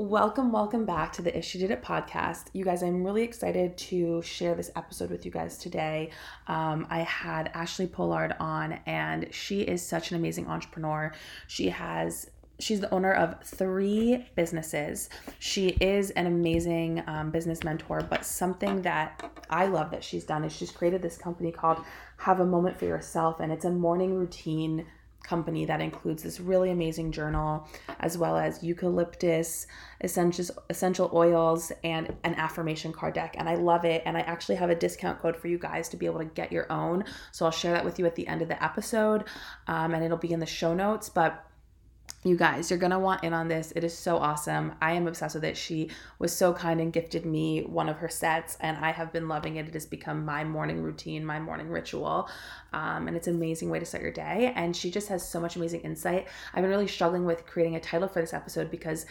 Welcome, welcome back to the If She Did It podcast. You guys, I'm really excited to share this episode with you guys today. Um, I had Ashley Pollard on, and she is such an amazing entrepreneur. She has she's the owner of three businesses. She is an amazing um, business mentor, but something that I love that she's done is she's created this company called Have a Moment for Yourself, and it's a morning routine company that includes this really amazing journal as well as eucalyptus essentials essential oils and an affirmation card deck. And i love it. And i actually have a discount code for you guys to be able to get your own. So i'll share that with you at the end of the episode um, and it'll be in the show notes. But you guys, you're gonna want in on this. It is so awesome. I am obsessed with it. She was so kind and gifted me one of her sets, and I have been loving it. It has become my morning routine, my morning ritual, um, and it's an amazing way to start your day. And she just has so much amazing insight. I've been really struggling with creating a title for this episode because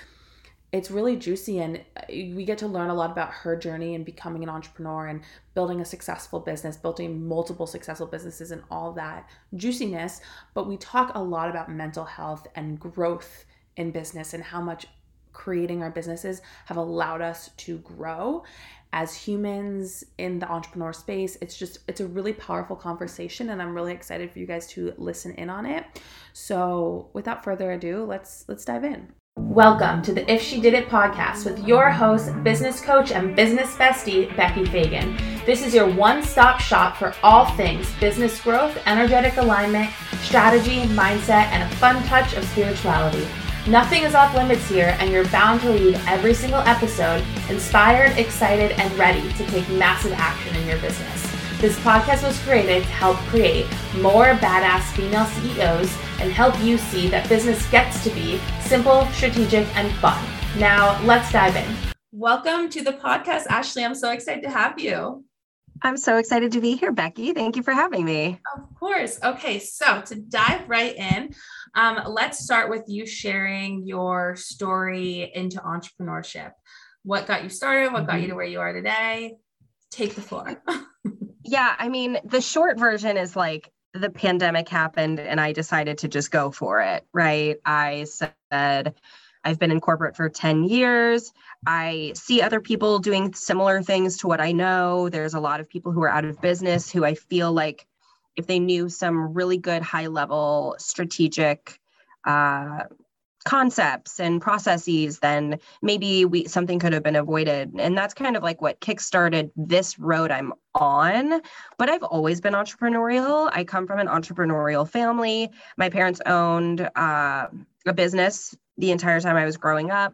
it's really juicy and uh, we get to learn a lot about her journey and becoming an entrepreneur and building a successful business building multiple successful businesses and all that juiciness. But we talk a lot about mental health and growth in business and how much creating our businesses have allowed us to grow. As humans in the entrepreneur space it's just it's a really powerful conversation and i'm really excited for you guys to listen in on it. So without further ado let's let's dive in Welcome to the If She Did It podcast with your host, business coach, and business bestie, Becky Fagan. This is your one stop shop for all things business growth, energetic alignment, strategy, mindset, and a fun touch of spirituality. Nothing is off limits here, and you're bound to leave every single episode inspired, excited, and ready to take massive action in your business. This podcast was created to help create more badass female CEOs and help you see that business gets to be simple, strategic, and fun. Now, let's dive in. Welcome to the podcast, Ashley. I'm so excited to have you. I'm so excited to be here, Becky. Thank you for having me. Of course. Okay, so to dive right in, um, let's start with you sharing your story into entrepreneurship. What got you started? What got you mm-hmm. to where you are today? Take the floor. yeah, I mean, the short version is like the pandemic happened and I decided to just go for it, right? I said, I've been in corporate for 10 years. I see other people doing similar things to what I know. There's a lot of people who are out of business who I feel like if they knew some really good high level strategic uh, concepts and processes, then maybe we something could have been avoided. And that's kind of like what kickstarted this road I'm on. But I've always been entrepreneurial. I come from an entrepreneurial family. My parents owned uh, a business the entire time I was growing up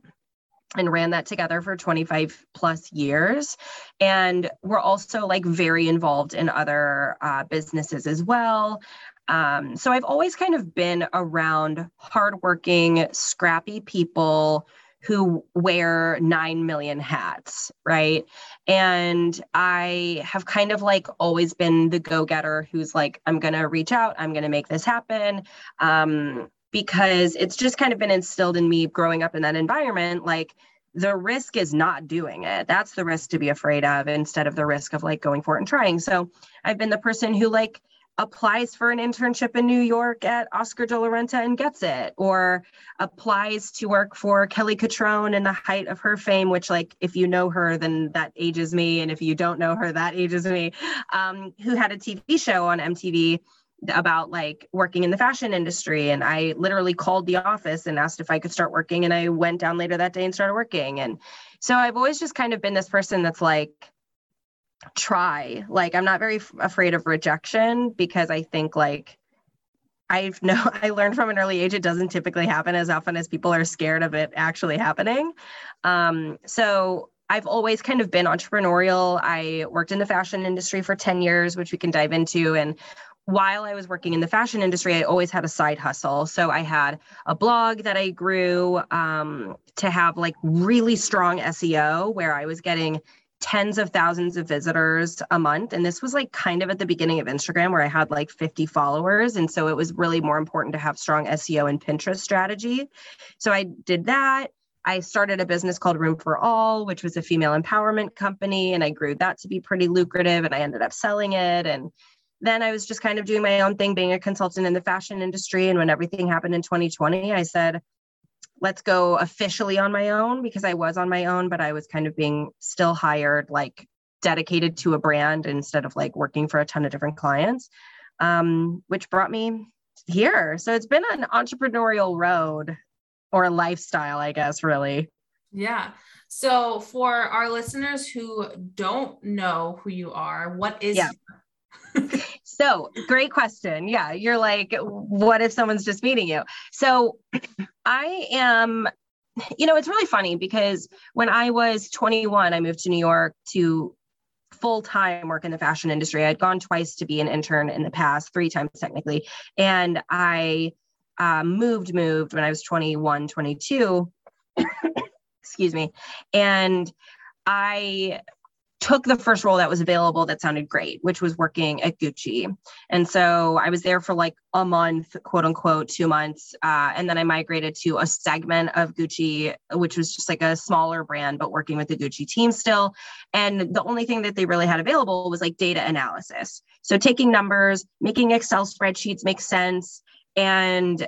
and ran that together for 25 plus years and we're also like very involved in other uh, businesses as well um, so I've always kind of been around hardworking, scrappy people who wear 9 million hats, right? And I have kind of like always been the go getter who's like, I'm going to reach out, I'm going to make this happen. Um, because it's just kind of been instilled in me growing up in that environment. Like, the risk is not doing it. That's the risk to be afraid of instead of the risk of like going for it and trying. So I've been the person who like applies for an internship in New York at Oscar de la Renta and gets it, or applies to work for Kelly Cutrone in the height of her fame, which, like, if you know her, then that ages me. And if you don't know her, that ages me, um, who had a TV show on MTV about like working in the fashion industry and i literally called the office and asked if i could start working and i went down later that day and started working and so i've always just kind of been this person that's like try. Like I'm not very f- afraid of rejection because I think like I've no I learned from an early age it doesn't typically happen as often as people are scared of it actually happening. Um, so I've always kind of been entrepreneurial. I worked in the fashion industry for 10 years, which we can dive into. And while I was working in the fashion industry, I always had a side hustle. So I had a blog that I grew um, to have like really strong SEO where I was getting tens of thousands of visitors a month. And this was like kind of at the beginning of Instagram where I had like 50 followers. And so it was really more important to have strong SEO and Pinterest strategy. So I did that. I started a business called Room for All, which was a female empowerment company. And I grew that to be pretty lucrative. And I ended up selling it. And then I was just kind of doing my own thing, being a consultant in the fashion industry. And when everything happened in 2020, I said, let's go officially on my own because I was on my own, but I was kind of being still hired, like dedicated to a brand instead of like working for a ton of different clients, um, which brought me here. So it's been an entrepreneurial road or a lifestyle, I guess, really. Yeah. So for our listeners who don't know who you are, what is yeah. So great question. Yeah. You're like, what if someone's just meeting you? So I am, you know, it's really funny because when I was 21, I moved to New York to full time work in the fashion industry. I'd gone twice to be an intern in the past, three times technically. And I uh, moved, moved when I was 21, 22. Excuse me. And I took the first role that was available that sounded great, which was working at Gucci. And so I was there for like a month, quote unquote, two months. Uh, and then I migrated to a segment of Gucci, which was just like a smaller brand, but working with the Gucci team still. And the only thing that they really had available was like data analysis. So taking numbers, making Excel spreadsheets make sense. And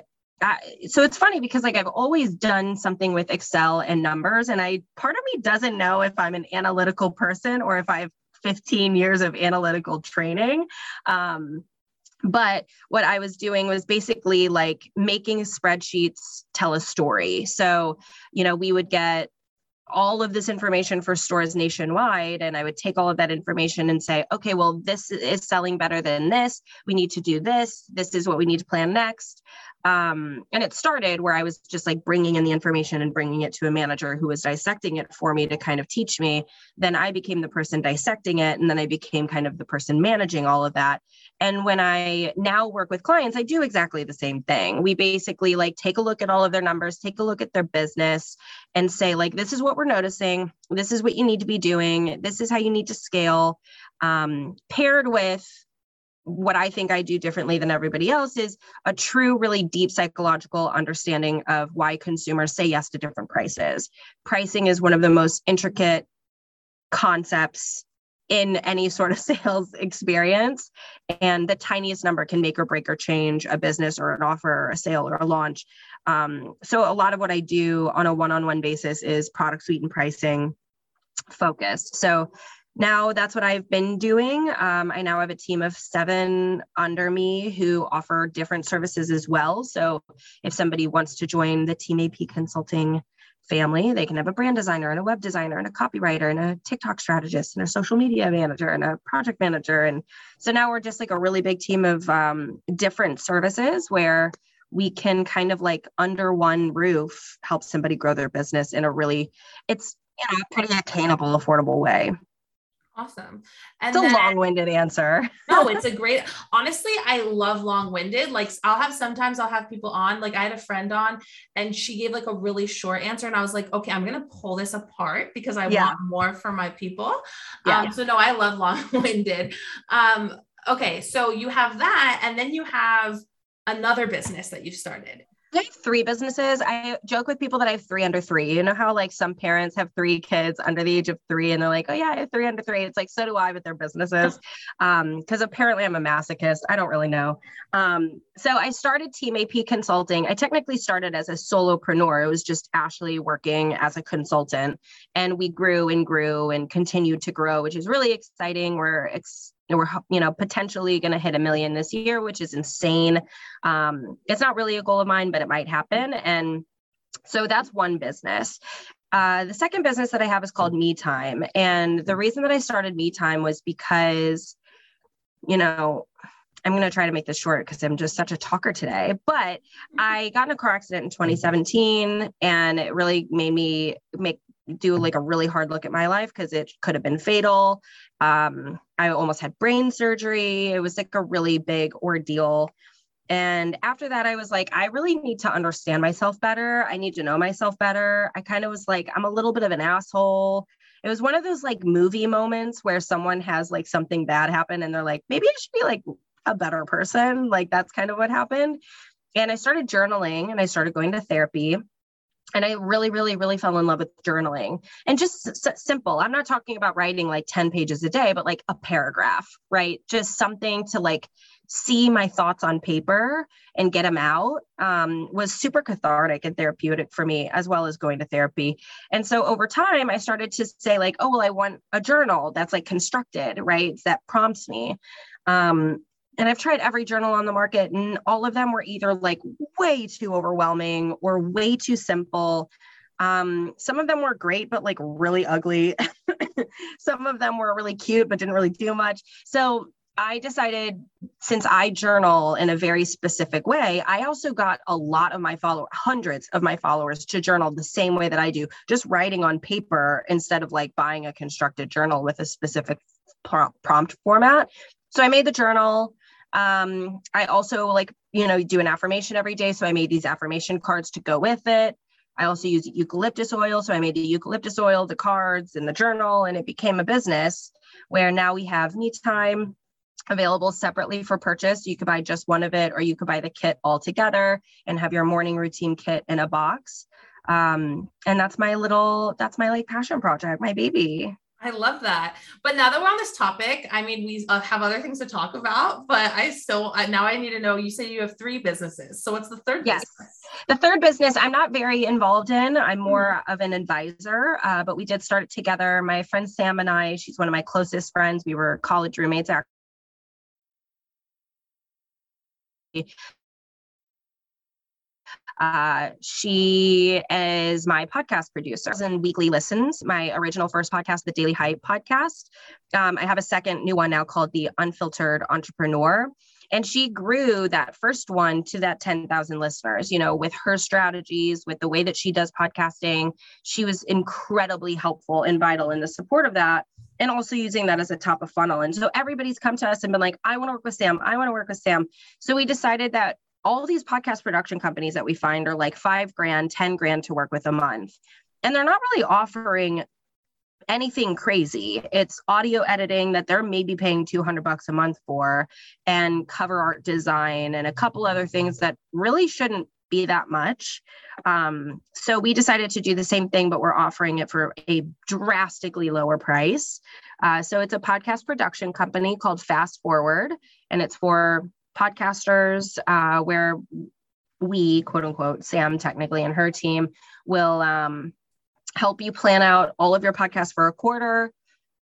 so it's funny because like I've always done something with Excel and numbers, and I part of me doesn't know if I'm an analytical person or if I have 15 years of analytical training. Um, but what I was doing was basically like making spreadsheets tell a story. So, you know, we would get all of this information for stores nationwide and i would take all of that information and say okay well this is selling better than this we need to do this this is what we need to plan next um, and it started where I was just like bringing in the information and bringing it to a manager who was dissecting it for me to kind of teach me. Then I became the person dissecting it. And then I became kind of the person managing all of that. And when I now work with clients, I do exactly the same thing. We basically like take a look at all of their numbers, take a look at their business, and say, like, this is what we're noticing. This is what you need to be doing. This is how you need to scale. Um, paired with what I think I do differently than everybody else is a true, really deep psychological understanding of why consumers say yes to different prices. Pricing is one of the most intricate concepts in any sort of sales experience. And the tiniest number can make or break or change a business or an offer or a sale or a launch. Um, so, a lot of what I do on a one on one basis is product suite and pricing focused. So, now that's what I've been doing. Um, I now have a team of seven under me who offer different services as well. So if somebody wants to join the Team AP Consulting family, they can have a brand designer and a web designer and a copywriter and a TikTok strategist and a social media manager and a project manager. And so now we're just like a really big team of um, different services where we can kind of like under one roof help somebody grow their business in a really, it's you know, pretty attainable, affordable way. Awesome. And it's a then, long-winded answer. no, it's a great honestly, I love long-winded. Like I'll have sometimes I'll have people on. Like I had a friend on and she gave like a really short answer. And I was like, okay, I'm gonna pull this apart because I yeah. want more for my people. Yeah. Um, so no, I love long-winded. Um, okay, so you have that, and then you have another business that you've started. I have three businesses. I joke with people that I have three under three. You know how like some parents have three kids under the age of three and they're like, oh yeah, I have three under three. It's like, so do I with their businesses. Um, because apparently I'm a masochist. I don't really know. Um, so I started Team AP Consulting. I technically started as a solopreneur. It was just Ashley working as a consultant. And we grew and grew and continued to grow, which is really exciting. We're ex- we're you know potentially going to hit a million this year which is insane. Um, it's not really a goal of mine but it might happen. And so that's one business. Uh, the second business that i have is called me time. And the reason that i started me time was because you know i'm going to try to make this short because i'm just such a talker today but i got in a car accident in 2017 and it really made me make do like a really hard look at my life because it could have been fatal. Um, I almost had brain surgery. It was like a really big ordeal. And after that, I was like, I really need to understand myself better. I need to know myself better. I kind of was like, I'm a little bit of an asshole. It was one of those like movie moments where someone has like something bad happen and they're like, maybe I should be like a better person. Like that's kind of what happened. And I started journaling and I started going to therapy and I really, really, really fell in love with journaling and just s- simple. I'm not talking about writing like 10 pages a day, but like a paragraph, right? Just something to like see my thoughts on paper and get them out um, was super cathartic and therapeutic for me as well as going to therapy and so over time i started to say like oh well i want a journal that's like constructed right that prompts me um, and I've tried every journal on the market, and all of them were either like way too overwhelming or way too simple. Um, some of them were great, but like really ugly. some of them were really cute, but didn't really do much. So I decided since I journal in a very specific way, I also got a lot of my followers, hundreds of my followers to journal the same way that I do, just writing on paper instead of like buying a constructed journal with a specific prompt format. So I made the journal. Um, I also like, you know, do an affirmation every day. So I made these affirmation cards to go with it. I also use eucalyptus oil. So I made the eucalyptus oil, the cards, and the journal, and it became a business where now we have me time available separately for purchase. You could buy just one of it, or you could buy the kit all together and have your morning routine kit in a box. Um, and that's my little, that's my like passion project, my baby. I love that. But now that we're on this topic, I mean, we uh, have other things to talk about, but I still, uh, now I need to know, you say you have three businesses. So what's the third yes. business? The third business I'm not very involved in. I'm more mm-hmm. of an advisor, uh, but we did start it together. My friend Sam and I, she's one of my closest friends. We were college roommates actually uh, she is my podcast producer and weekly listens. My original first podcast, the Daily Hype podcast. Um, I have a second new one now called the Unfiltered Entrepreneur. And she grew that first one to that 10,000 listeners, you know, with her strategies, with the way that she does podcasting. She was incredibly helpful and vital in the support of that and also using that as a top of funnel. And so everybody's come to us and been like, I want to work with Sam. I want to work with Sam. So we decided that all these podcast production companies that we find are like five grand, 10 grand to work with a month. And they're not really offering anything crazy. It's audio editing that they're maybe paying 200 bucks a month for and cover art design and a couple other things that really shouldn't be that much. Um, so we decided to do the same thing, but we're offering it for a drastically lower price. Uh, so it's a podcast production company called Fast Forward, and it's for podcasters uh, where we, quote unquote, Sam technically and her team will um, help you plan out all of your podcasts for a quarter,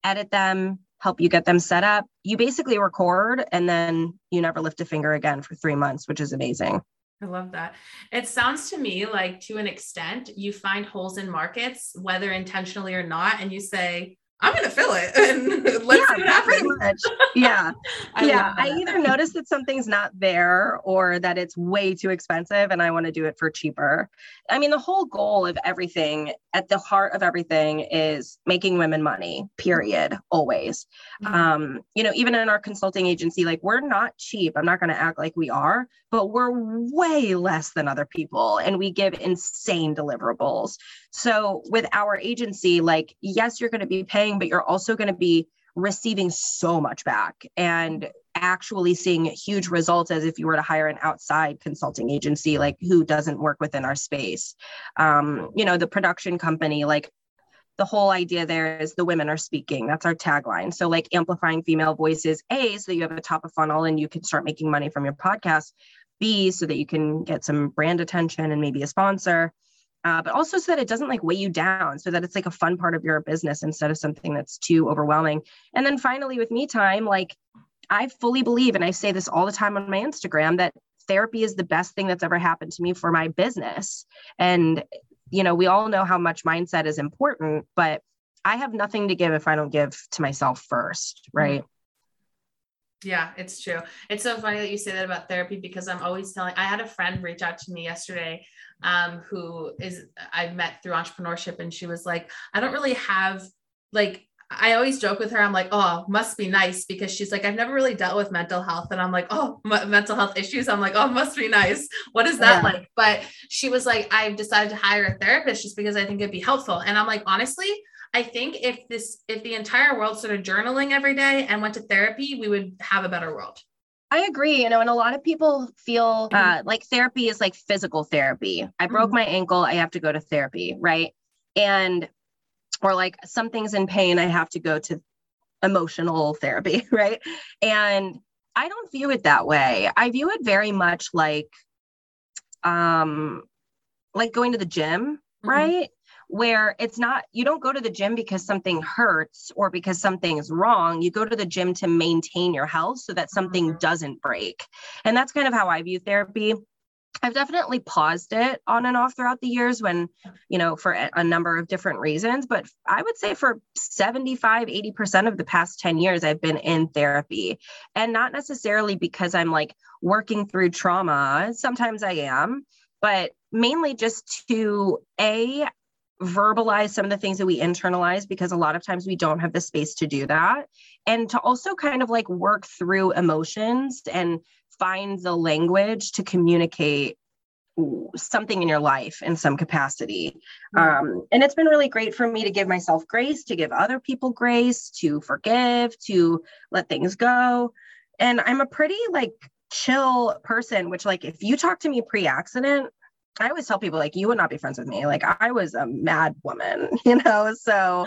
edit them, help you get them set up. You basically record and then you never lift a finger again for three months, which is amazing. I love that. It sounds to me like, to an extent, you find holes in markets, whether intentionally or not, and you say, I'm gonna fill it and let's yeah, see what happens. Yeah. I yeah. I either notice that something's not there or that it's way too expensive and I want to do it for cheaper. I mean, the whole goal of everything at the heart of everything is making women money, period, always. Mm-hmm. Um, you know, even in our consulting agency, like we're not cheap. I'm not gonna act like we are, but we're way less than other people and we give insane deliverables. So with our agency, like, yes, you're gonna be paying but you're also going to be receiving so much back and actually seeing huge results as if you were to hire an outside consulting agency like who doesn't work within our space. Um, you know the production company like the whole idea there is the women are speaking. That's our tagline. So like amplifying female voices a so that you have a top of funnel and you can start making money from your podcast b so that you can get some brand attention and maybe a sponsor uh, but also so that it doesn't like weigh you down, so that it's like a fun part of your business instead of something that's too overwhelming. And then finally, with me time, like I fully believe, and I say this all the time on my Instagram, that therapy is the best thing that's ever happened to me for my business. And, you know, we all know how much mindset is important, but I have nothing to give if I don't give to myself first, right? Yeah, it's true. It's so funny that you say that about therapy because I'm always telling. I had a friend reach out to me yesterday, um, who is I met through entrepreneurship, and she was like, I don't really have like. I always joke with her. I'm like, oh, must be nice because she's like, I've never really dealt with mental health, and I'm like, oh, m- mental health issues. I'm like, oh, must be nice. What is that yeah. like? But she was like, I've decided to hire a therapist just because I think it'd be helpful, and I'm like, honestly, I think if this if the entire world started journaling every day and went to therapy, we would have a better world. I agree, you know, and a lot of people feel mm-hmm. uh, like therapy is like physical therapy. I broke mm-hmm. my ankle, I have to go to therapy, right? And or like something's in pain, I have to go to emotional therapy, right? And I don't view it that way. I view it very much like um like going to the gym, mm-hmm. right? Where it's not you don't go to the gym because something hurts or because something is wrong. You go to the gym to maintain your health so that something mm-hmm. doesn't break. And that's kind of how I view therapy. I've definitely paused it on and off throughout the years when, you know, for a number of different reasons. But I would say for 75, 80% of the past 10 years, I've been in therapy. And not necessarily because I'm like working through trauma. Sometimes I am, but mainly just to A, verbalize some of the things that we internalize because a lot of times we don't have the space to do that and to also kind of like work through emotions and find the language to communicate something in your life in some capacity. Um, and it's been really great for me to give myself grace, to give other people grace, to forgive, to let things go. And I'm a pretty like chill person, which, like, if you talk to me pre accident, I always tell people, like, you would not be friends with me. Like, I was a mad woman, you know? So,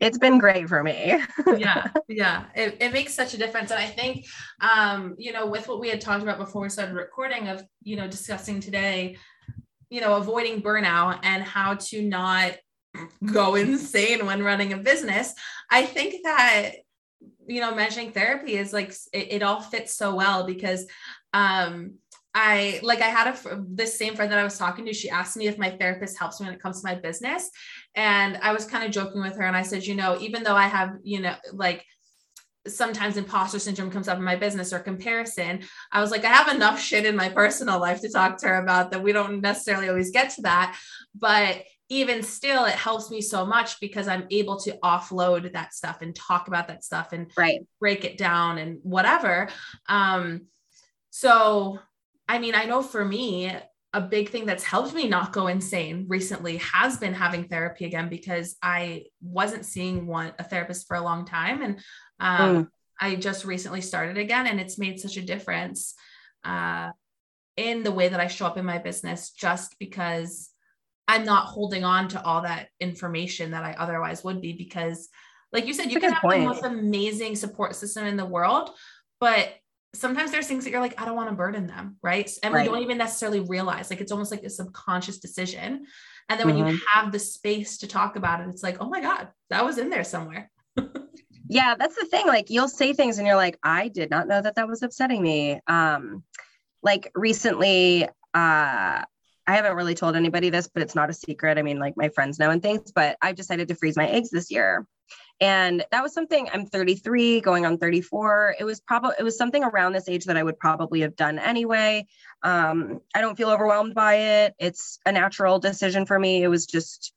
it's been great for me. yeah, yeah, it, it makes such a difference. And I think, um, you know, with what we had talked about before we started recording of, you know, discussing today, you know, avoiding burnout and how to not go insane when running a business, I think that, you know, mentioning therapy is like, it, it all fits so well because, um, I like I had a this same friend that I was talking to. She asked me if my therapist helps me when it comes to my business, and I was kind of joking with her, and I said, you know, even though I have, you know, like sometimes imposter syndrome comes up in my business or comparison, I was like, I have enough shit in my personal life to talk to her about that we don't necessarily always get to that, but even still it helps me so much because i'm able to offload that stuff and talk about that stuff and right. break it down and whatever um so I mean, I know for me, a big thing that's helped me not go insane recently has been having therapy again because I wasn't seeing one a therapist for a long time and um, mm. I just recently started again and it's made such a difference uh, in the way that I show up in my business just because I'm not holding on to all that information that I otherwise would be because like you said you can have point. the most amazing support system in the world but sometimes there's things that you're like, I don't want to burden them, right? And right. we don't even necessarily realize, like it's almost like a subconscious decision. And then when mm-hmm. you have the space to talk about it, it's like, oh my God, that was in there somewhere. yeah, that's the thing. Like you'll say things and you're like, I did not know that that was upsetting me. Um, like recently, uh, I haven't really told anybody this, but it's not a secret. I mean, like my friends know and things, but I've decided to freeze my eggs this year. And that was something I'm 33, going on 34. It was probably it was something around this age that I would probably have done anyway. Um, I don't feel overwhelmed by it. It's a natural decision for me. It was just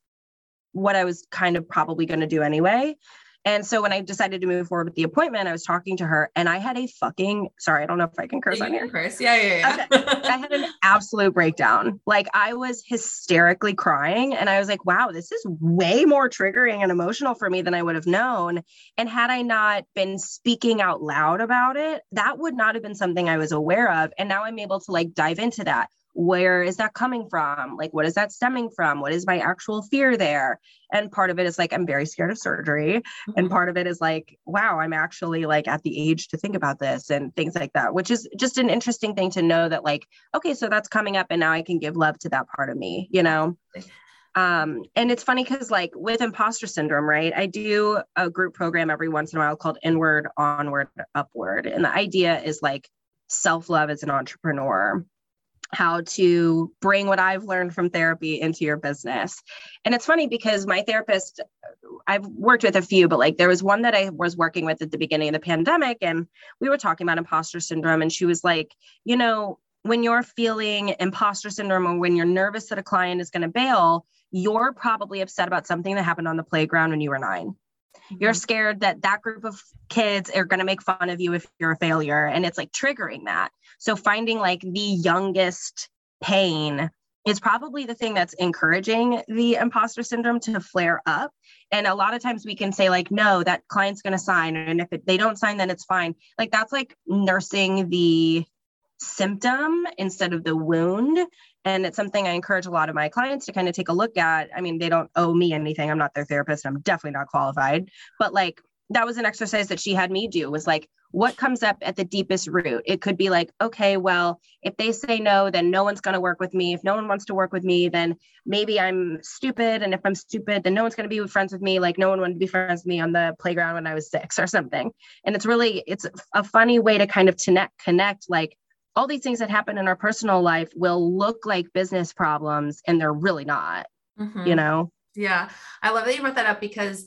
what I was kind of probably going to do anyway. And so when I decided to move forward with the appointment, I was talking to her and I had a fucking sorry, I don't know if I can curse yeah, on here. Curse. Yeah, yeah, yeah. Okay. I had an absolute breakdown. Like I was hysterically crying and I was like, wow, this is way more triggering and emotional for me than I would have known. And had I not been speaking out loud about it, that would not have been something I was aware of. And now I'm able to like dive into that where is that coming from? Like, what is that stemming from? What is my actual fear there? And part of it is like, I'm very scared of surgery. Mm-hmm. And part of it is like, wow, I'm actually like at the age to think about this and things like that, which is just an interesting thing to know that, like, okay, so that's coming up and now I can give love to that part of me, you know? Um, and it's funny because like with imposter syndrome, right? I do a group program every once in a while called Inward, Onward, Upward. And the idea is like self-love as an entrepreneur how to bring what I've learned from therapy into your business. And it's funny because my therapist, I've worked with a few, but like there was one that I was working with at the beginning of the pandemic, and we were talking about imposter syndrome. And she was like, you know, when you're feeling imposter syndrome or when you're nervous that a client is going to bail, you're probably upset about something that happened on the playground when you were 9 mm-hmm. You're scared that that group of kids are going to make fun of you if you're a failure. And it's like triggering that. So finding like the youngest pain is probably the thing that's encouraging the imposter syndrome to flare up. And a lot of times we can say, like, no, that client's going to sign. And if it, they don't sign, then it's fine. Like, that's like nursing the symptom instead of the wound. And it's something I encourage a lot of my clients to kind of take a look at. I mean, they don't owe me anything. I'm not their therapist. I'm definitely not qualified. But like, that was an exercise that she had me do was like, what comes up at the deepest root it could be like okay well if they say no then no one's going to work with me if no one wants to work with me then maybe i'm stupid and if i'm stupid then no one's going to be friends with me like no one wanted to be friends with me on the playground when i was six or something and it's really it's a funny way to kind of connect connect like all these things that happen in our personal life will look like business problems and they're really not mm-hmm. you know yeah i love that you brought that up because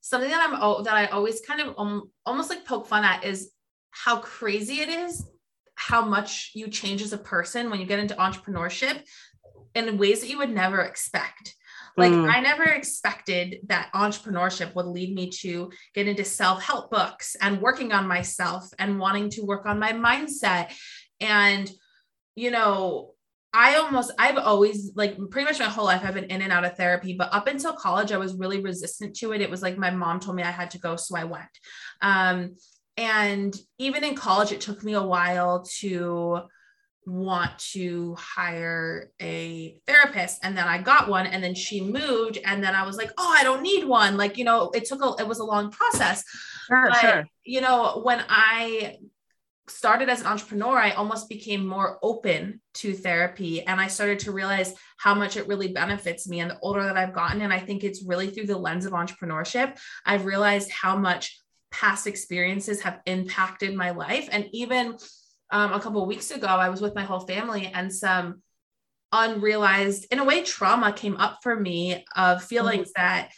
something that i'm that i always kind of um, almost like poke fun at is how crazy it is how much you change as a person when you get into entrepreneurship in ways that you would never expect like mm. I never expected that entrepreneurship would lead me to get into self-help books and working on myself and wanting to work on my mindset and, you know, I almost, I've always, like, pretty much my whole life, I've been in and out of therapy. But up until college, I was really resistant to it. It was like my mom told me I had to go. So I went. Um, and even in college, it took me a while to want to hire a therapist and then I got one and then she moved and then I was like oh I don't need one like you know it took a it was a long process sure, but, sure. you know when I started as an entrepreneur, I almost became more open to therapy. And I started to realize how much it really benefits me. And the older that I've gotten, and I think it's really through the lens of entrepreneurship, I've realized how much past experiences have impacted my life. And even um, a couple weeks ago, I was with my whole family, and some unrealized, in a way, trauma came up for me of feelings mm-hmm. that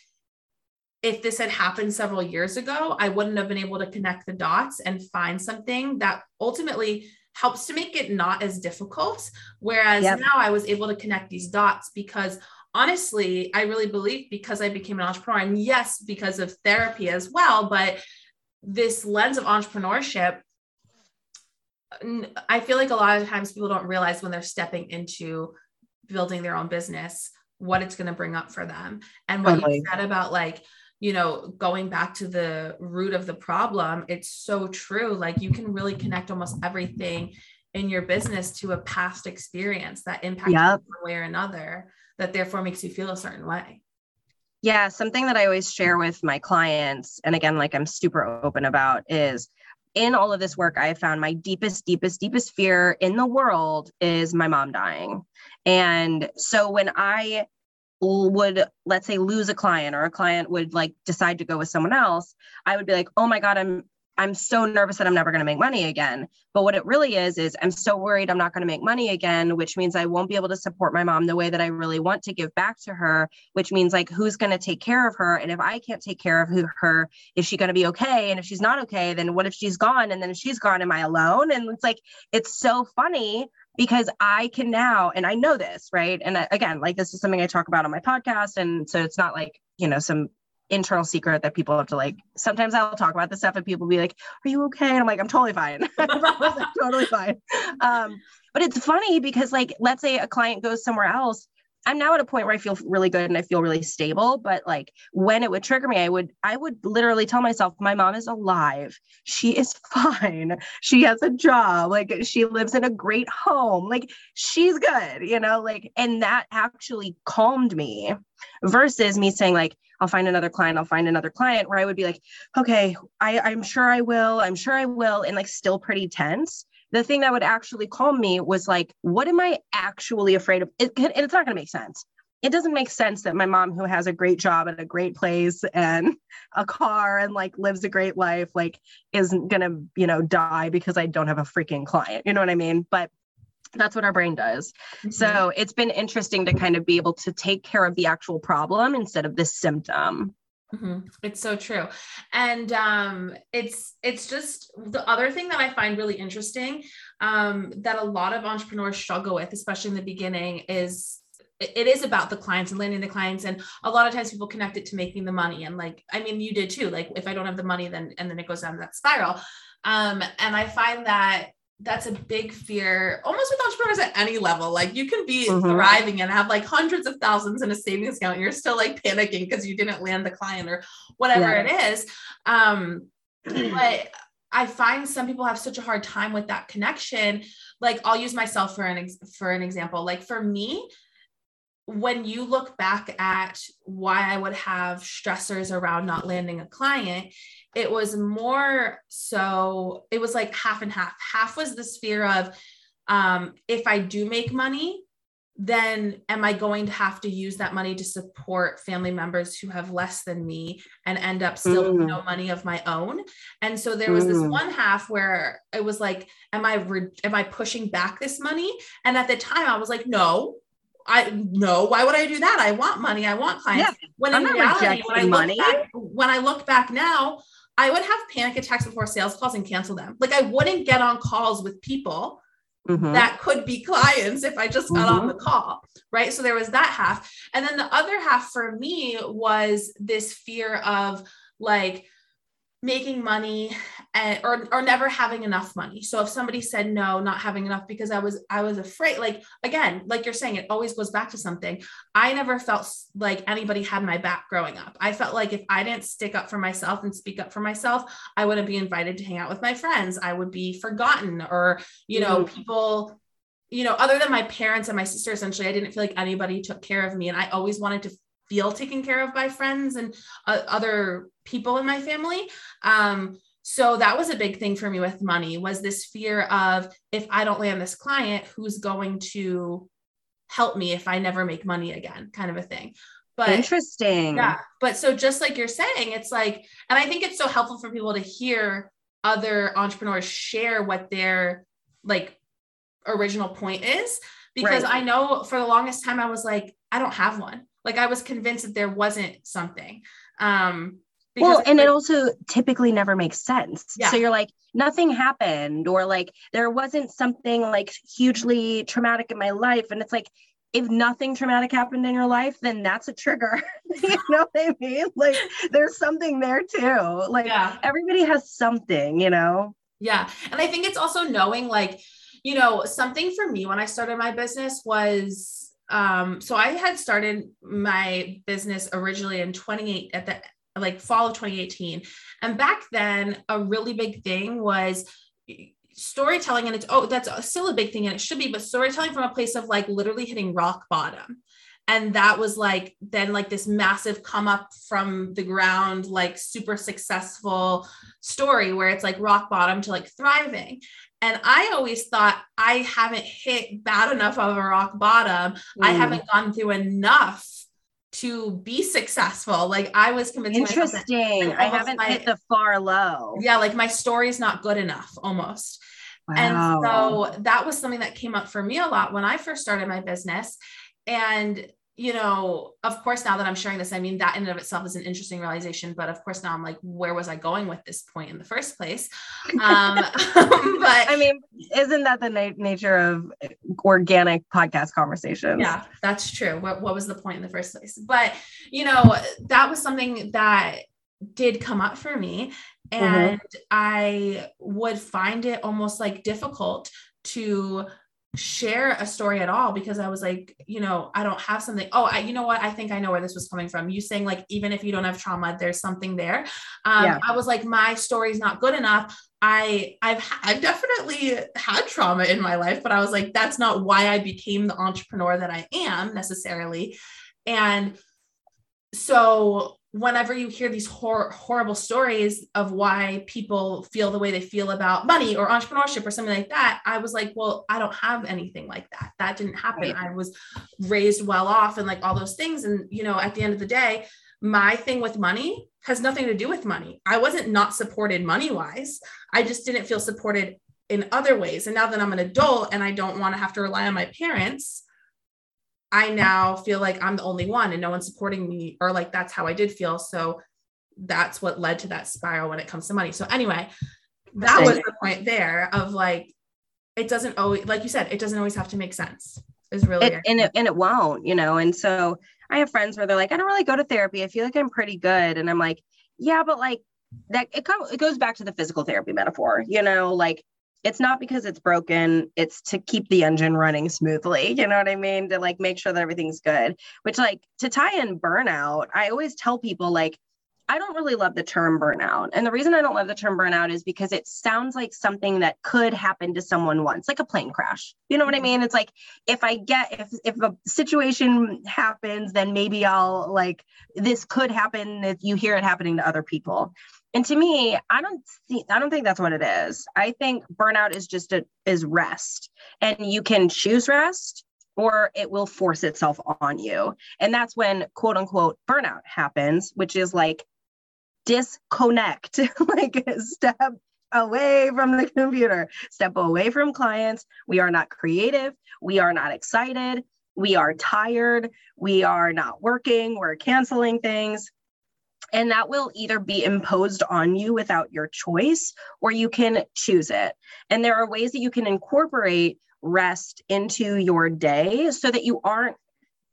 if this had happened several years ago, I wouldn't have been able to connect the dots and find something that ultimately helps to make it not as difficult. Whereas yep. now I was able to connect these dots because honestly, I really believe because I became an entrepreneur, and yes, because of therapy as well, but this lens of entrepreneurship. I feel like a lot of times people don't realize when they're stepping into building their own business what it's going to bring up for them. And what totally. you said about like you know, going back to the root of the problem, it's so true. Like you can really connect almost everything in your business to a past experience that impacts yep. one way or another, that therefore makes you feel a certain way. Yeah, something that I always share with my clients, and again, like I'm super open about, is in all of this work, I found my deepest, deepest, deepest fear in the world is my mom dying. And so when I would let's say lose a client or a client would like decide to go with someone else i would be like oh my god i'm i'm so nervous that i'm never going to make money again. But what it really is is i'm so worried i'm not going to make money again which means i won't be able to support my mom the way that i really want to give back to her which means like who's going to take care of her? And if i can't take care of who, her is she going to be okay? And if she's not okay then what if she's gone? And then if she's gone am i alone? And it's like it's so funny because I can now, and I know this, right? And again, like this is something I talk about on my podcast. And so it's not like, you know, some internal secret that people have to like sometimes I'll talk about this stuff and people be like, Are you okay? And I'm like, I'm totally fine. Totally fine. Um, but it's funny because like let's say a client goes somewhere else I'm now at a point where I feel really good and I feel really stable. But like when it would trigger me, I would I would literally tell myself, my mom is alive. She is fine. She has a job. Like she lives in a great home. Like she's good, you know, like and that actually calmed me versus me saying, like, I'll find another client, I'll find another client, where I would be like, okay, I, I'm sure I will, I'm sure I will, and like still pretty tense the thing that would actually calm me was like, what am I actually afraid of? It, and it's not going to make sense. It doesn't make sense that my mom, who has a great job at a great place and a car and like lives a great life, like isn't going to, you know, die because I don't have a freaking client. You know what I mean? But that's what our brain does. Mm-hmm. So it's been interesting to kind of be able to take care of the actual problem instead of the symptom. Mm-hmm. It's so true. And um, it's it's just the other thing that I find really interesting um, that a lot of entrepreneurs struggle with, especially in the beginning, is it is about the clients and landing the clients and a lot of times people connect it to making the money and like i mean you did too like if i don't have the money then and then it goes down that spiral um and i find that that's a big fear almost with entrepreneurs at any level like you can be mm-hmm. thriving and have like hundreds of thousands in a savings account you're still like panicking because you didn't land the client or whatever yeah. it is um but i find some people have such a hard time with that connection like i'll use myself for an ex- for an example like for me when you look back at why I would have stressors around not landing a client, it was more so, it was like half and half. Half was this fear of um, if I do make money, then am I going to have to use that money to support family members who have less than me and end up still mm. no money of my own? And so there was mm. this one half where it was like, am I re- am I pushing back this money? And at the time, I was like, no, I no, why would I do that? I want money. I want clients. Yeah, when I'm in reality, when I money. Back, when I look back now, I would have panic attacks before sales calls and cancel them. Like I wouldn't get on calls with people mm-hmm. that could be clients if I just got mm-hmm. on the call. Right. So there was that half. And then the other half for me was this fear of like, making money and or or never having enough money. So if somebody said no, not having enough because I was I was afraid like again, like you're saying it always goes back to something. I never felt like anybody had my back growing up. I felt like if I didn't stick up for myself and speak up for myself, I wouldn't be invited to hang out with my friends. I would be forgotten or you know, mm. people you know, other than my parents and my sister, essentially, I didn't feel like anybody took care of me. And I always wanted to feel taken care of by friends and uh, other people in my family. Um, so that was a big thing for me with money was this fear of if I don't land this client, who's going to help me if I never make money again, kind of a thing. But interesting. Yeah. But so just like you're saying, it's like, and I think it's so helpful for people to hear other entrepreneurs share what their like original point is because right. I know for the longest time I was like, I don't have one. Like I was convinced that there wasn't something. Um, well, and it also typically never makes sense. Yeah. So you're like, nothing happened, or like there wasn't something like hugely traumatic in my life. And it's like, if nothing traumatic happened in your life, then that's a trigger. you know what I mean? Like there's something there too. Like yeah. everybody has something, you know? Yeah. And I think it's also knowing like, you know, something for me when I started my business was um, so I had started my business originally in 28 at the like fall of 2018. And back then, a really big thing was storytelling. And it's, oh, that's still a big thing and it should be, but storytelling from a place of like literally hitting rock bottom. And that was like, then like this massive come up from the ground, like super successful story where it's like rock bottom to like thriving. And I always thought I haven't hit bad enough of a rock bottom. Mm. I haven't gone through enough to be successful. Like I was convinced. Interesting. I haven't my, hit the far low. Yeah, like my story's not good enough almost. Wow. And so that was something that came up for me a lot when I first started my business. And you know, of course, now that I'm sharing this, I mean, that in and of itself is an interesting realization. But of course, now I'm like, where was I going with this point in the first place? Um, but I mean, isn't that the na- nature of organic podcast conversations? Yeah, that's true. What, what was the point in the first place? But, you know, that was something that did come up for me. Mm-hmm. And mm-hmm. I would find it almost like difficult to share a story at all because I was like, you know, I don't have something. Oh, I, you know what? I think I know where this was coming from. You saying like, even if you don't have trauma, there's something there. Um, yeah. I was like, my story's not good enough. I, I've, I've definitely had trauma in my life, but I was like, that's not why I became the entrepreneur that I am necessarily. And so whenever you hear these hor- horrible stories of why people feel the way they feel about money or entrepreneurship or something like that, I was like, well, I don't have anything like that. That didn't happen. I was raised well off and like all those things. And, you know, at the end of the day, my thing with money has nothing to do with money. I wasn't not supported money wise. I just didn't feel supported in other ways. And now that I'm an adult and I don't want to have to rely on my parents, I now feel like I'm the only one and no one's supporting me, or like that's how I did feel. So that's what led to that spiral when it comes to money. So, anyway, that was the point there of like, it doesn't always, like you said, it doesn't always have to make sense, is really, it, and, it, and it won't, you know. And so I have friends where they're like, I don't really go to therapy. I feel like I'm pretty good. And I'm like, yeah, but like, that it, co- it goes back to the physical therapy metaphor, you know, like it's not because it's broken it's to keep the engine running smoothly you know what i mean to like make sure that everything's good which like to tie in burnout i always tell people like I don't really love the term burnout. And the reason I don't love the term burnout is because it sounds like something that could happen to someone once, like a plane crash. You know what I mm-hmm. mean? It's like if I get if if a situation happens, then maybe I'll like this could happen if you hear it happening to other people. And to me, I don't see I don't think that's what it is. I think burnout is just a is rest. And you can choose rest or it will force itself on you. And that's when quote unquote burnout happens, which is like disconnect, like step away from the computer, step away from clients. We are not creative. We are not excited. We are tired. We are not working. We're canceling things. And that will either be imposed on you without your choice or you can choose it. And there are ways that you can incorporate rest into your day so that you aren't.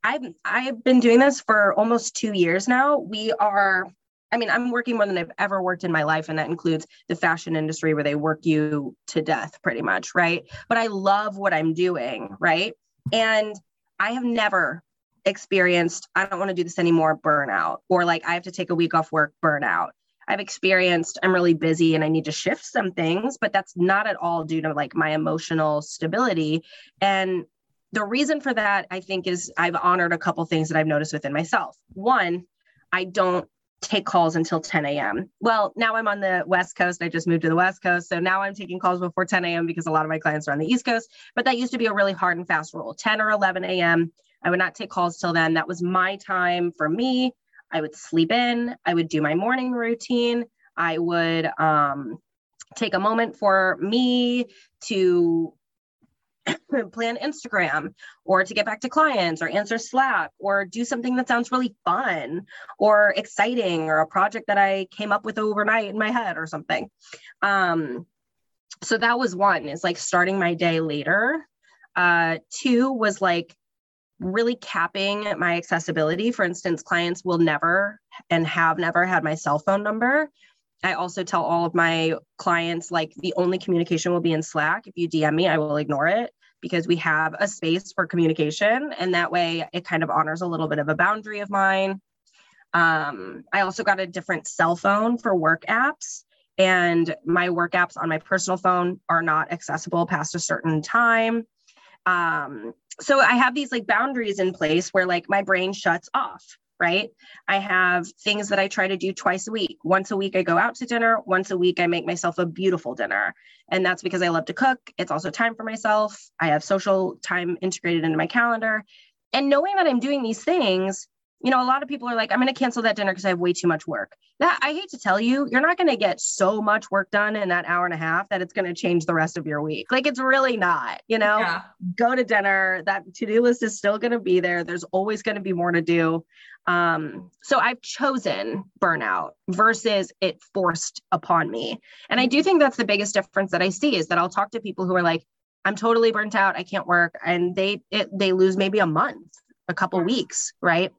I've, I've been doing this for almost two years now. We are I mean, I'm working more than I've ever worked in my life, and that includes the fashion industry where they work you to death pretty much, right? But I love what I'm doing, right? And I have never experienced, I don't want to do this anymore, burnout, or like I have to take a week off work, burnout. I've experienced I'm really busy and I need to shift some things, but that's not at all due to like my emotional stability. And the reason for that, I think, is I've honored a couple things that I've noticed within myself. One, I don't take calls until 10 a.m. Well, now I'm on the West Coast. I just moved to the West Coast. So now I'm taking calls before 10 a.m. because a lot of my clients are on the East Coast. But that used to be a really hard and fast rule 10 or 11 a.m. I would not take calls till then. That was my time for me. I would sleep in, I would do my morning routine. I would um, take a moment for me to plan Instagram or to get back to clients or answer Slack or do something that sounds really fun or exciting or a project that I came up with overnight in my head or something. Um, so that was one is like starting my day later. Uh, two was like really capping my accessibility. For instance, clients will never and have never had my cell phone number. I also tell all of my clients like the only communication will be in Slack. If you DM me, I will ignore it because we have a space for communication. And that way it kind of honors a little bit of a boundary of mine. Um, I also got a different cell phone for work apps. And my work apps on my personal phone are not accessible past a certain time. Um, so I have these like boundaries in place where like my brain shuts off right? I have things that I try to do twice a week. Once a week, I go out to dinner. Once a week, I make myself a beautiful dinner. And that's because I love to cook. It's also time for myself. I have social time integrated into my calendar. And knowing that I'm doing these things you know, a lot of people are like, I'm going to cancel that dinner because I have way too much work. That I hate to tell you, you're not going to get so much work done in that hour and a half that it's going to change the rest of your week. Like it's really not, you know, yeah. go to dinner. That to do list is still going to be there. There's always going to be more to do. Um, so I've chosen burnout versus it forced upon me. And I do think that's the biggest difference that I see is that I'll talk to people who are like, I'm totally burnt out. I can't work. And they, it, they lose maybe a month, a couple weeks, right?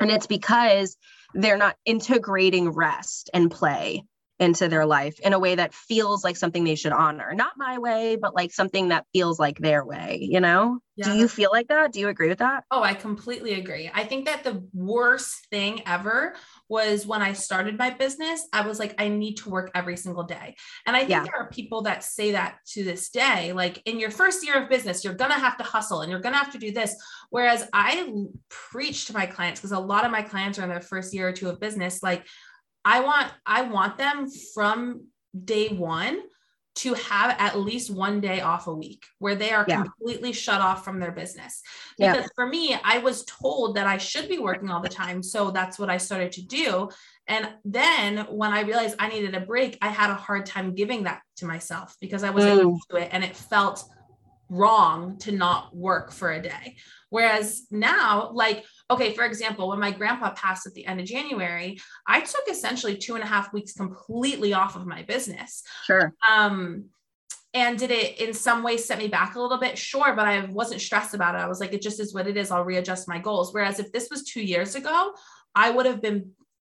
And it's because they're not integrating rest and play into their life in a way that feels like something they should honor. Not my way, but like something that feels like their way, you know? Yeah. Do you feel like that? Do you agree with that? Oh, I completely agree. I think that the worst thing ever was when I started my business, I was like, I need to work every single day. And I think yeah. there are people that say that to this day. Like in your first year of business, you're going to have to hustle and you're going to have to do this. Whereas I preach to my clients, because a lot of my clients are in their first year or two of business, like, I want I want them from day 1 to have at least one day off a week where they are yeah. completely shut off from their business. Because yeah. for me, I was told that I should be working all the time. So that's what I started to do. And then when I realized I needed a break, I had a hard time giving that to myself because I wasn't mm. to it and it felt wrong to not work for a day. Whereas now, like, okay, for example, when my grandpa passed at the end of January, I took essentially two and a half weeks completely off of my business. Sure. Um, and did it in some ways set me back a little bit? Sure, but I wasn't stressed about it. I was like, it just is what it is. I'll readjust my goals. Whereas if this was two years ago, I would have been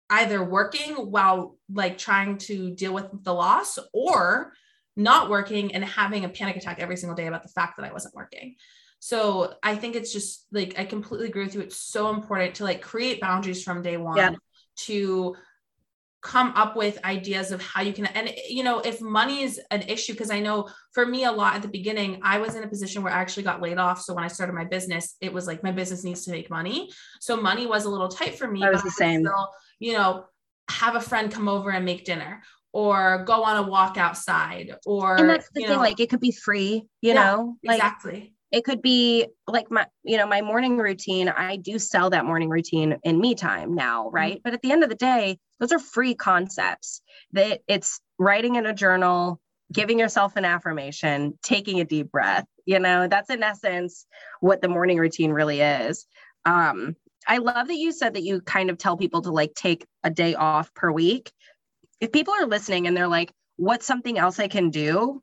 either working while like trying to deal with the loss or not working and having a panic attack every single day about the fact that I wasn't working. So I think it's just like I completely agree with you. It's so important to like create boundaries from day one yeah. to come up with ideas of how you can and you know if money is an issue because i know for me a lot at the beginning i was in a position where i actually got laid off so when i started my business it was like my business needs to make money so money was a little tight for me i was the same still, you know have a friend come over and make dinner or go on a walk outside or and that's the thing know, like it could be free you yeah, know like exactly it could be like my you know my morning routine. I do sell that morning routine in me time now mm-hmm. right? But at the end of the day those are free concepts that it's writing in a journal giving yourself an affirmation taking a deep breath you know? That's in essence what the morning routine really is. Um i love that you said that you kind of tell people to like take a day off per week. If people are listening and they're like what's something else i can do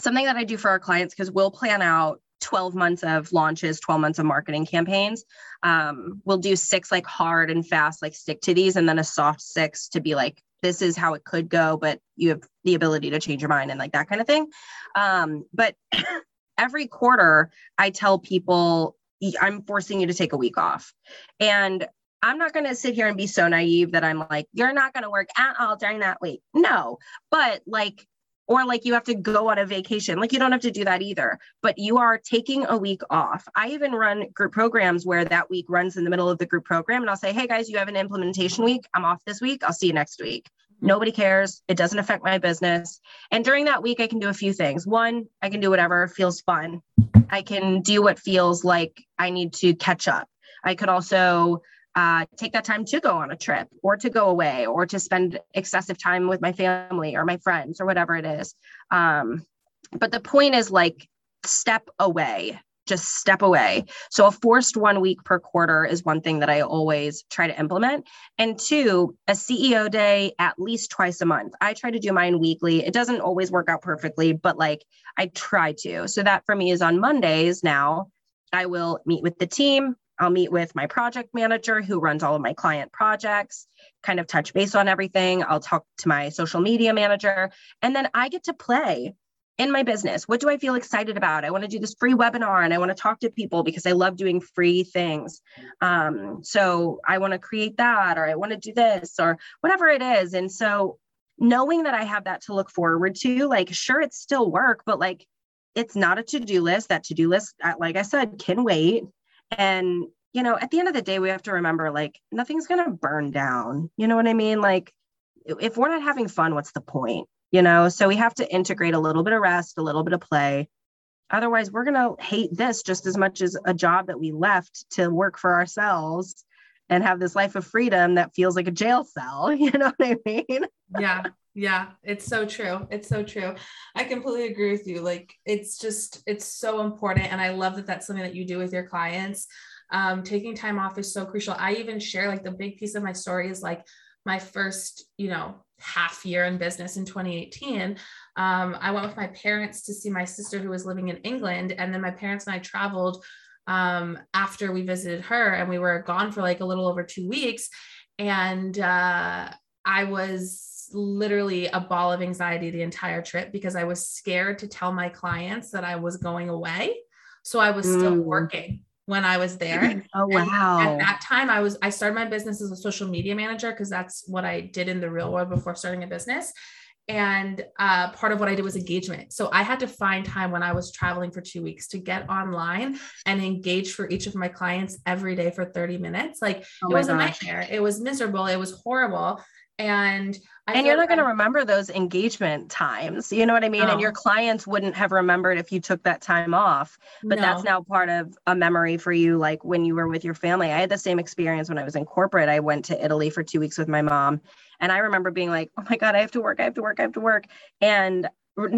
something that I do for our clients because we'll plan out 12 months of launches, 12 months of marketing campaigns. Um, we'll do six like hard and fast, like stick to these, and then a soft six to be like, this is how it could go, but you have the ability to change your mind and like that kind of thing. Um, but every quarter, I tell people, I'm forcing you to take a week off. And I'm not going to sit here and be so naive that I'm like, you're not going to work at all during that week. No, but like or like you have to go on a vacation. Like you don't have to do that either, but you are taking a week off. I even run group programs where that week runs in the middle of the group program and I'll say, "Hey guys, you have an implementation week. I'm off this week. I'll see you next week." Mm-hmm. Nobody cares. It doesn't affect my business. And during that week I can do a few things. One, I can do whatever feels fun. I can do what feels like I need to catch up. I could also uh, take that time to go on a trip or to go away or to spend excessive time with my family or my friends or whatever it is. Um, but the point is like step away, just step away. So a forced one week per quarter is one thing that I always try to implement. And two, a CEO day at least twice a month. I try to do mine weekly. It doesn't always work out perfectly, but like I try to. So that for me is on Mondays now. I will meet with the team, I'll meet with my project manager who runs all of my client projects, kind of touch base on everything. I'll talk to my social media manager, and then I get to play in my business. What do I feel excited about? I want to do this free webinar and I want to talk to people because I love doing free things. Um, so I want to create that or I want to do this or whatever it is. And so knowing that I have that to look forward to, like, sure, it's still work, but like, it's not a to do list. That to do list, uh, like I said, can wait. And, you know, at the end of the day, we have to remember like nothing's going to burn down. You know what I mean? Like, if we're not having fun, what's the point? You know, so we have to integrate a little bit of rest, a little bit of play. Otherwise, we're going to hate this just as much as a job that we left to work for ourselves and have this life of freedom that feels like a jail cell. You know what I mean? Yeah. Yeah, it's so true. It's so true. I completely agree with you. Like, it's just, it's so important. And I love that that's something that you do with your clients. Um, taking time off is so crucial. I even share like the big piece of my story is like my first, you know, half year in business in 2018. Um, I went with my parents to see my sister who was living in England. And then my parents and I traveled um, after we visited her and we were gone for like a little over two weeks. And uh, I was literally a ball of anxiety the entire trip because I was scared to tell my clients that I was going away. So I was still mm. working when I was there. Oh wow. And at that time I was I started my business as a social media manager because that's what I did in the real world before starting a business. And uh, part of what I did was engagement. So I had to find time when I was traveling for two weeks to get online and engage for each of my clients every day for 30 minutes. Like oh it was gosh. a nightmare. It was miserable. It was horrible and I and you're not going to remember those engagement times you know what i mean no. and your clients wouldn't have remembered if you took that time off but no. that's now part of a memory for you like when you were with your family i had the same experience when i was in corporate i went to italy for two weeks with my mom and i remember being like oh my god i have to work i have to work i have to work and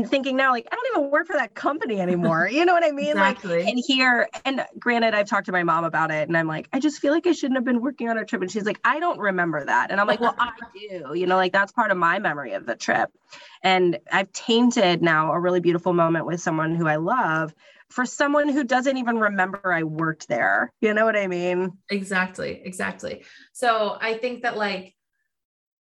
thinking now like i don't even work for that company anymore. You know what i mean? Exactly. like and here and granted i've talked to my mom about it and i'm like i just feel like i shouldn't have been working on a trip and she's like i don't remember that. And i'm like well i do you know like that's part of my memory of the trip. And i've tainted now a really beautiful moment with someone who i love for someone who doesn't even remember i worked there you know what i mean? Exactly exactly. So i think that like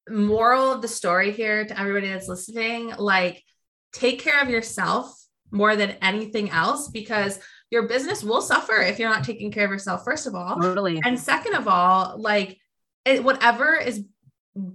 moral of the story here to everybody that's listening like take care of yourself more than anything else because your business will suffer if you're not taking care of yourself first of all totally and second of all like it, whatever is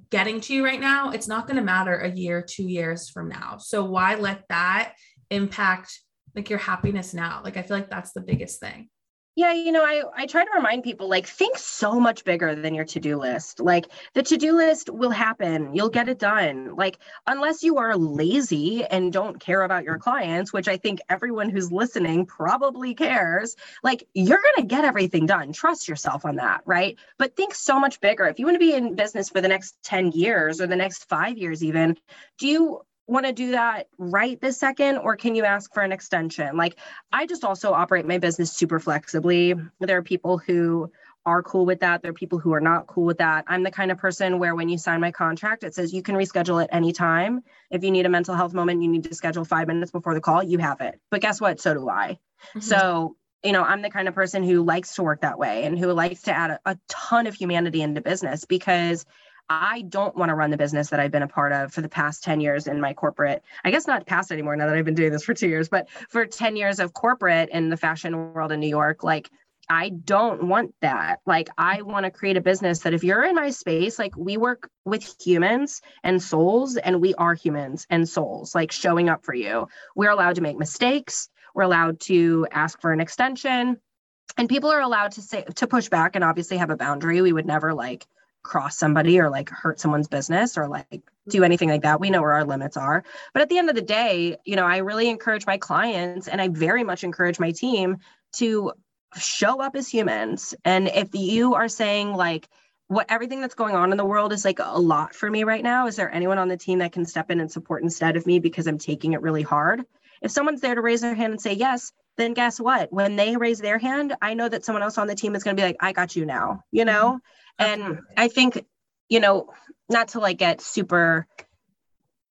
getting to you right now, it's not going to matter a year, two years from now. So why let that impact like your happiness now? Like I feel like that's the biggest thing. Yeah, you know, I, I try to remind people like think so much bigger than your to-do list. Like the to-do list will happen. You'll get it done. Like unless you are lazy and don't care about your clients, which I think everyone who's listening probably cares, like you're going to get everything done. Trust yourself on that, right? But think so much bigger. If you want to be in business for the next 10 years or the next 5 years even, do you want to do that right this second or can you ask for an extension? Like i just also operate my business super flexibly. There are people who are cool with that. There are people who are not cool with that. I'm the kind of person where when you sign my contract it says you can reschedule at any time. If you need a mental health moment you need to schedule five minutes before the call you have it. But guess what? So do i. Mm-hmm. so you know i'm the kind of person who likes to work that way and who likes to add a, a ton of humanity into business because I don't want to run the business that I've been a part of for the past 10 years in my corporate. I guess not past anymore now that I've been doing this for two years, but for 10 years of corporate in the fashion world in New York, like I don't want that. Like, I want to create a business that if you're in my space, like, we work with humans and souls, and we are humans and souls, like, showing up for you. We're allowed to make mistakes. We're allowed to ask for an extension. And people are allowed to say, to push back and obviously have a boundary. We would never like cross somebody or like hurt someone's business or like do anything like that. We know where our limits are. But at the end of the day, you know, I really encourage my clients and I very much encourage my team to show up as humans. And if you are saying like, what everything that's going on in the world is like a lot for me right now. Is there anyone on the team that can step in and support instead of me because I'm taking it really hard? If someone's there to raise their hand and say yes, then guess what? When they raise their hand, I know that someone else on the team is going to be like, I got you now, you know? Mm-hmm. And I think, you know, not to like get super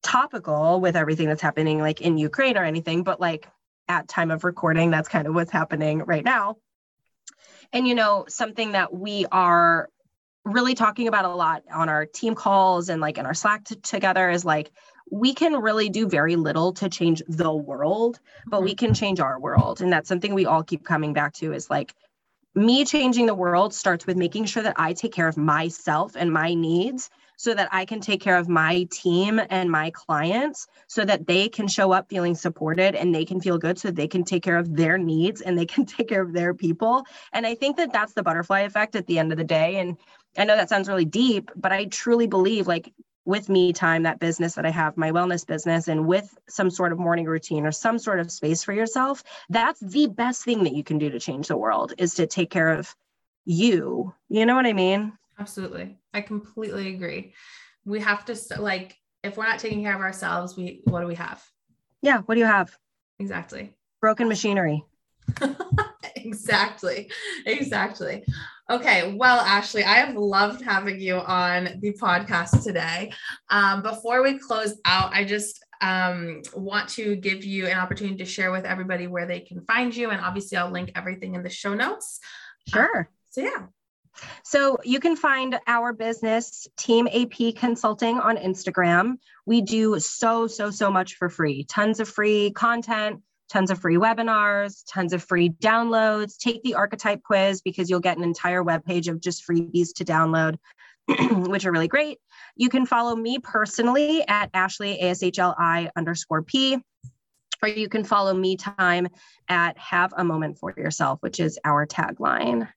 topical with everything that's happening like in Ukraine or anything, but like at time of recording, that's kind of what's happening right now. And you know, something that we are really talking about a lot on our team calls and like in our Slack t- together is like we can really do very little to change the world, but we mm-hmm. can change our world. And that's something we all keep coming back to is like me changing the world starts with making sure that I take care of myself and my needs so that I can take care of my team and my clients so that they can show up feeling supported and they can feel good so they can take care of their needs and they can take care of their people. And I think that that's the butterfly effect at the end of the day. And I know that sounds really deep, but I truly believe like with me time, that business that I have, my wellness business, and with some sort of morning routine or some sort of space for yourself, that's the best thing that you can do to change the world is to take care of you. You know what I mean? Absolutely. I completely agree. We have to like if we're not taking care of ourselves, we what do we have? Yeah, what do you have? Exactly. Broken machinery. exactly. Exactly. Okay, well, Ashley, I have loved having you on the podcast today. Um, before we close out, I just um, want to give you an opportunity to share with everybody where they can find you. And obviously, I'll link everything in the show notes. Sure. Um, so, yeah. So you can find our business, Team AP Consulting, on Instagram. We do so, so, so much for free, tons of free content tons of free webinars, tons of free downloads. Take the archetype quiz because you'll get an entire web page of just freebies to download, which are really great. You can follow me personally at Ashley ASHLI underscore P, or you can follow me time at Have a Moment for Yourself, which is our tagline.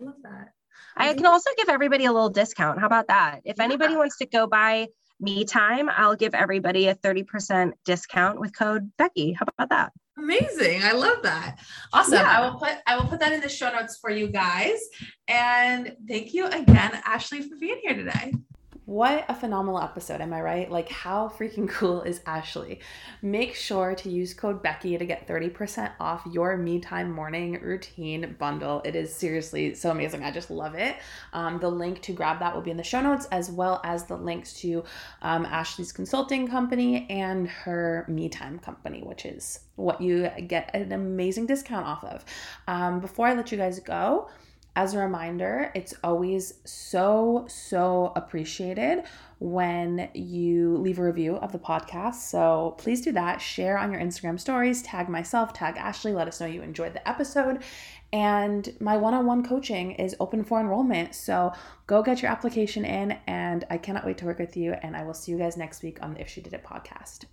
I love that. I can also give everybody a little discount. How about that? If yeah. anybody wants to go buy me time, I'll give everybody a 30% discount with code Becky. How about that? Amazing. I love that. Awesome. Yeah. I will put I will put that in the show notes for you guys. And thank you again, Ashley, for being here today. What a phenomenal episode, am I right? Like, how freaking cool is Ashley? Make sure to use code Becky to get 30% off your me time morning routine bundle. It is seriously so amazing. I just love it. Um, the link to grab that will be in the show notes, as well as the links to um, Ashley's consulting company and her me time company, which is what you get an amazing discount off of. Um, before I let you guys go, As a reminder, it's always so, so appreciated when you leave a review of the podcast. So please do that. Share on your Instagram stories, tag myself, tag Ashley, let us know you enjoyed the episode. And my one on one coaching is open for enrollment. So go get your application in, and I cannot wait to work with you. And I will see you guys next week on the If She Did It podcast.